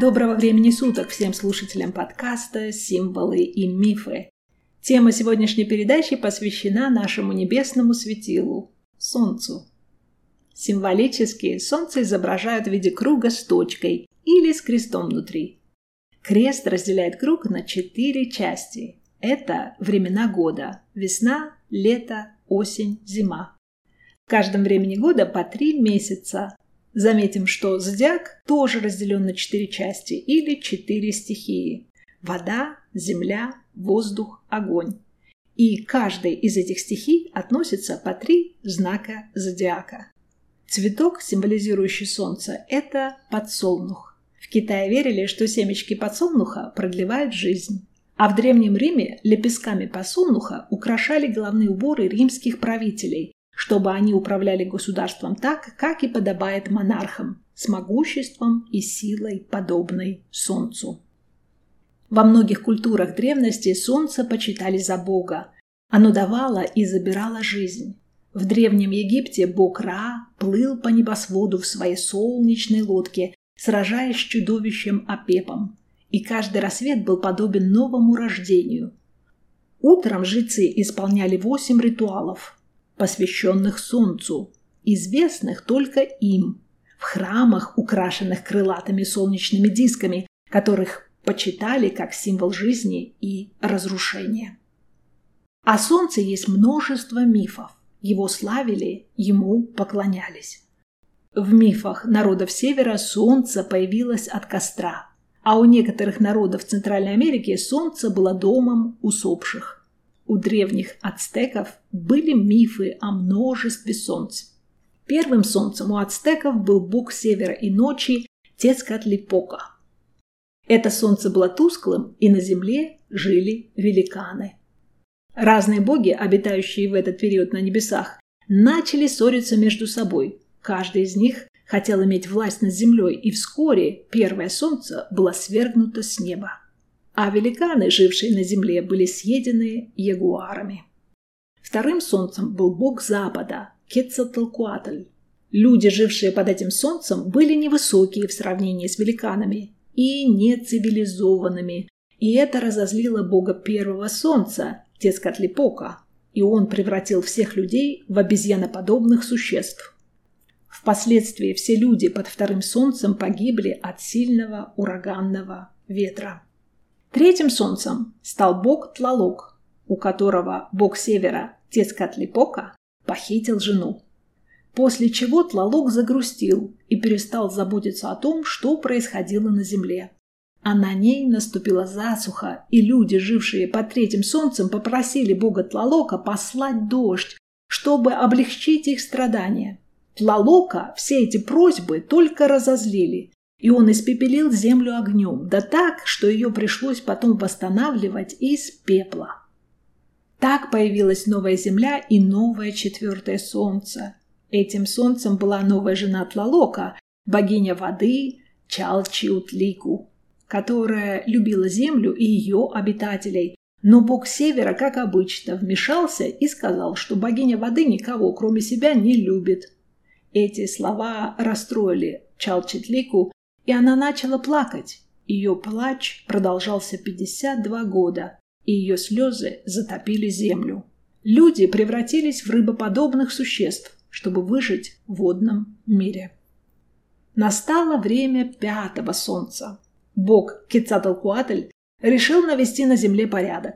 Доброго времени суток всем слушателям подкаста «Символы и мифы». Тема сегодняшней передачи посвящена нашему небесному светилу – Солнцу. Символически Солнце изображают в виде круга с точкой или с крестом внутри. Крест разделяет круг на четыре части. Это времена года – весна, лето, осень, зима. В каждом времени года по три месяца Заметим, что зодиак тоже разделен на четыре части или четыре стихии. Вода, земля, воздух, огонь. И каждой из этих стихий относится по три знака зодиака. Цветок, символизирующий солнце, это подсолнух. В Китае верили, что семечки подсолнуха продлевают жизнь. А в Древнем Риме лепестками подсолнуха украшали головные уборы римских правителей, чтобы они управляли государством так, как и подобает монархам, с могуществом и силой, подобной Солнцу. Во многих культурах древности Солнце почитали за Бога. Оно давало и забирало жизнь. В Древнем Египте бог Ра плыл по небосводу в своей солнечной лодке, сражаясь с чудовищем Апепом. И каждый рассвет был подобен новому рождению. Утром жрецы исполняли восемь ритуалов, посвященных Солнцу, известных только им, в храмах, украшенных крылатыми солнечными дисками, которых почитали как символ жизни и разрушения. О Солнце есть множество мифов. Его славили, ему поклонялись. В мифах народов Севера Солнце появилось от костра, а у некоторых народов Центральной Америки Солнце было домом усопших. У древних ацтеков были мифы о множестве солнц. Первым солнцем у ацтеков был бог севера и ночи Тецкатлипока. Это солнце было тусклым, и на земле жили великаны. Разные боги, обитающие в этот период на небесах, начали ссориться между собой. Каждый из них хотел иметь власть над землей, и вскоре первое солнце было свергнуто с неба а великаны, жившие на земле, были съедены ягуарами. Вторым солнцем был бог Запада – Кетцатлкуатль. Люди, жившие под этим солнцем, были невысокие в сравнении с великанами и нецивилизованными, и это разозлило бога первого солнца – Тецкатлипока, и он превратил всех людей в обезьяноподобных существ. Впоследствии все люди под вторым солнцем погибли от сильного ураганного ветра. Третьим солнцем стал бог Тлалок, у которого бог севера Тецкатлипока похитил жену. После чего Тлалок загрустил и перестал заботиться о том, что происходило на земле. А на ней наступила засуха, и люди, жившие под третьим солнцем, попросили бога Тлалока послать дождь, чтобы облегчить их страдания. Тлалока все эти просьбы только разозлили, и он испепелил землю огнем, да так, что ее пришлось потом восстанавливать из пепла. Так появилась новая земля и новое четвертое солнце. Этим солнцем была новая жена Тлалока, богиня воды Чалчиутлику, которая любила землю и ее обитателей. Но бог севера, как обычно, вмешался и сказал, что богиня воды никого, кроме себя, не любит. Эти слова расстроили Чалчитлику, и она начала плакать. Ее плач продолжался 52 года, и ее слезы затопили землю. Люди превратились в рыбоподобных существ, чтобы выжить в водном мире. Настало время пятого солнца. Бог Кецатлкуатль решил навести на земле порядок.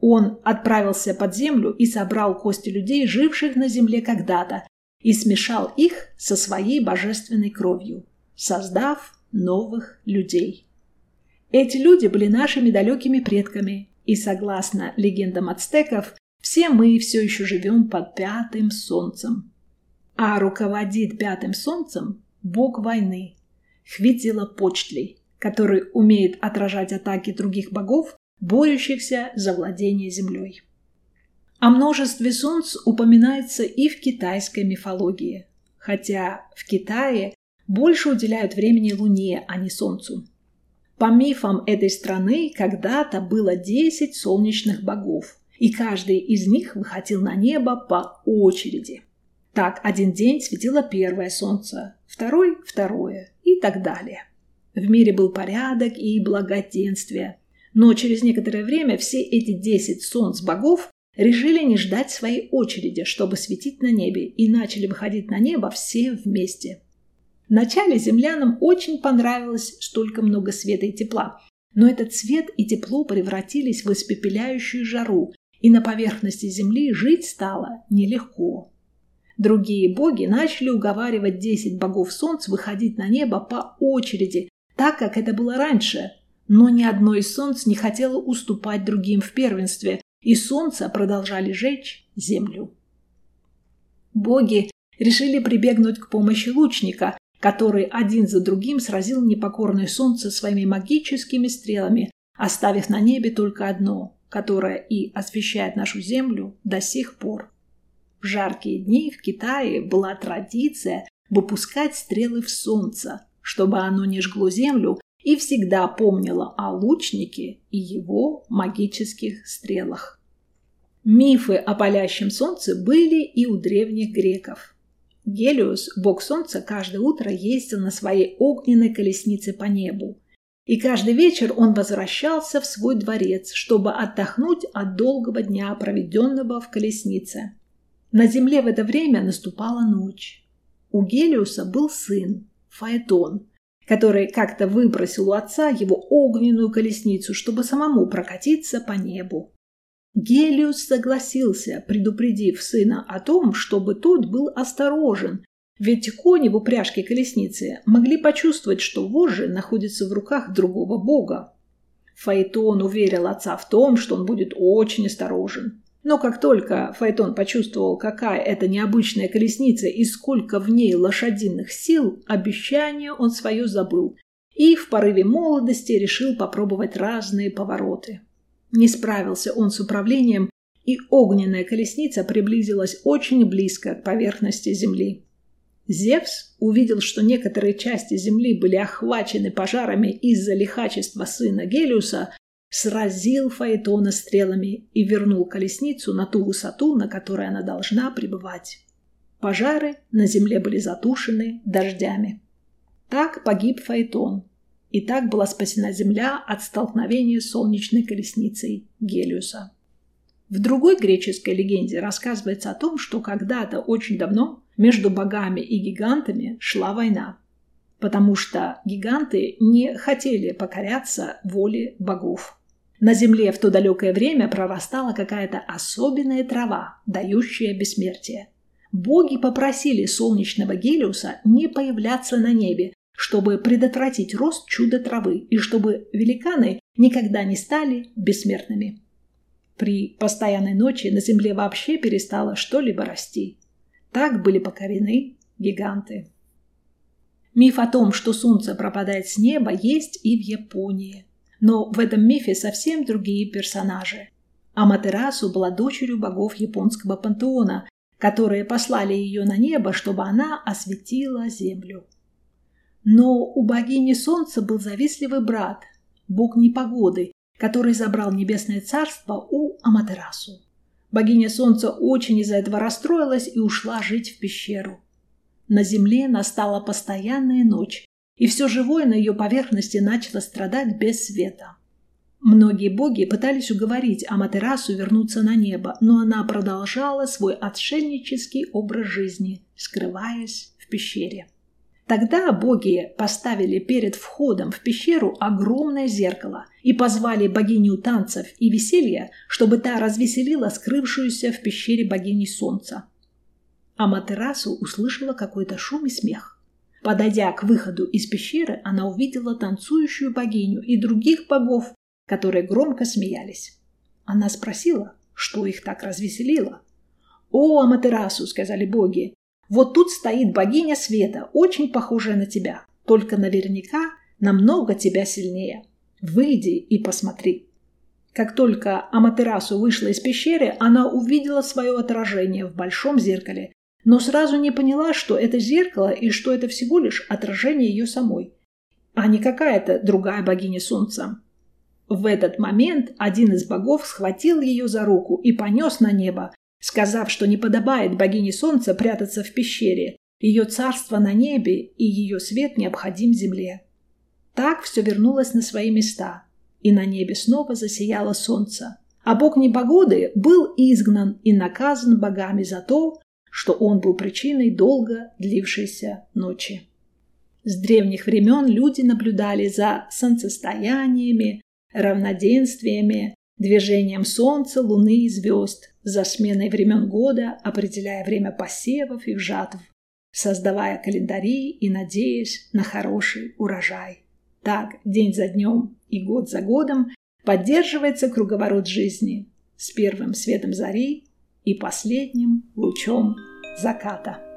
Он отправился под землю и собрал кости людей, живших на земле когда-то, и смешал их со своей божественной кровью, создав новых людей. Эти люди были нашими далекими предками, и, согласно легендам ацтеков, все мы все еще живем под пятым солнцем. А руководит пятым солнцем бог войны Хвитзилопочтли, который умеет отражать атаки других богов, борющихся за владение землей. О множестве солнц упоминается и в китайской мифологии, хотя в Китае больше уделяют времени Луне, а не Солнцу. По мифам этой страны когда-то было 10 солнечных богов, и каждый из них выходил на небо по очереди. Так, один день светило первое солнце, второй – второе и так далее. В мире был порядок и благоденствие. Но через некоторое время все эти 10 солнц богов решили не ждать своей очереди, чтобы светить на небе, и начали выходить на небо все вместе. Вначале землянам очень понравилось столько много света и тепла, но этот свет и тепло превратились в испепеляющую жару, и на поверхности земли жить стало нелегко. Другие боги начали уговаривать десять богов солнц выходить на небо по очереди, так как это было раньше, но ни одно из солнц не хотело уступать другим в первенстве, и солнца продолжали жечь землю. Боги решили прибегнуть к помощи лучника, который один за другим сразил непокорное солнце своими магическими стрелами, оставив на небе только одно, которое и освещает нашу землю до сих пор. В жаркие дни в Китае была традиция выпускать стрелы в солнце, чтобы оно не жгло землю и всегда помнило о лучнике и его магических стрелах. Мифы о палящем солнце были и у древних греков. Гелиос, бог солнца, каждое утро ездил на своей огненной колеснице по небу. И каждый вечер он возвращался в свой дворец, чтобы отдохнуть от долгого дня, проведенного в колеснице. На земле в это время наступала ночь. У Гелиуса был сын, Фаэтон, который как-то выбросил у отца его огненную колесницу, чтобы самому прокатиться по небу. Гелиус согласился, предупредив сына о том, чтобы тот был осторожен, ведь кони в упряжке колесницы могли почувствовать, что вожжи находятся в руках другого бога. Фаэтон уверил отца в том, что он будет очень осторожен. Но как только Фаэтон почувствовал, какая это необычная колесница и сколько в ней лошадиных сил, обещание он свое забыл и в порыве молодости решил попробовать разные повороты. Не справился он с управлением, и огненная колесница приблизилась очень близко к поверхности земли. Зевс увидел, что некоторые части земли были охвачены пожарами из-за лихачества сына Гелиуса, сразил Фаэтона стрелами и вернул колесницу на ту высоту, на которой она должна пребывать. Пожары на земле были затушены дождями. Так погиб Фаэтон, и так была спасена Земля от столкновения с солнечной колесницей Гелиуса. В другой греческой легенде рассказывается о том, что когда-то очень давно между богами и гигантами шла война, потому что гиганты не хотели покоряться воле богов. На земле в то далекое время прорастала какая-то особенная трава, дающая бессмертие. Боги попросили солнечного Гелиуса не появляться на небе, чтобы предотвратить рост чуда травы и чтобы великаны никогда не стали бессмертными. При постоянной ночи на земле вообще перестало что-либо расти. Так были покорены гиганты. Миф о том, что солнце пропадает с неба, есть и в Японии. Но в этом мифе совсем другие персонажи. Аматерасу была дочерью богов японского пантеона, которые послали ее на небо, чтобы она осветила землю. Но у богини Солнца был завистливый брат, бог непогоды, который забрал небесное царство у Аматерасу. Богиня Солнца очень из-за этого расстроилась и ушла жить в пещеру. На земле настала постоянная ночь, и все живое на ее поверхности начало страдать без света. Многие боги пытались уговорить Аматерасу вернуться на небо, но она продолжала свой отшельнический образ жизни, скрываясь в пещере. Тогда боги поставили перед входом в пещеру огромное зеркало и позвали богиню танцев и веселья, чтобы та развеселила скрывшуюся в пещере богини солнца. Аматерасу услышала какой-то шум и смех. Подойдя к выходу из пещеры, она увидела танцующую богиню и других богов, которые громко смеялись. Она спросила, что их так развеселило. «О, Аматерасу!» — сказали боги. Вот тут стоит богиня света, очень похожая на тебя, только наверняка намного тебя сильнее. Выйди и посмотри. Как только Аматерасу вышла из пещеры, она увидела свое отражение в большом зеркале, но сразу не поняла, что это зеркало и что это всего лишь отражение ее самой, а не какая-то другая богиня солнца. В этот момент один из богов схватил ее за руку и понес на небо, сказав, что не подобает богине солнца прятаться в пещере, ее царство на небе и ее свет необходим земле. Так все вернулось на свои места, и на небе снова засияло солнце. А бог непогоды был изгнан и наказан богами за то, что он был причиной долго длившейся ночи. С древних времен люди наблюдали за солнцестояниями, равноденствиями, движением Солнца, Луны и звезд, за сменой времен года, определяя время посевов и жатв, создавая календари и надеясь на хороший урожай. Так, день за днем и год за годом поддерживается круговорот жизни с первым светом зари и последним лучом заката.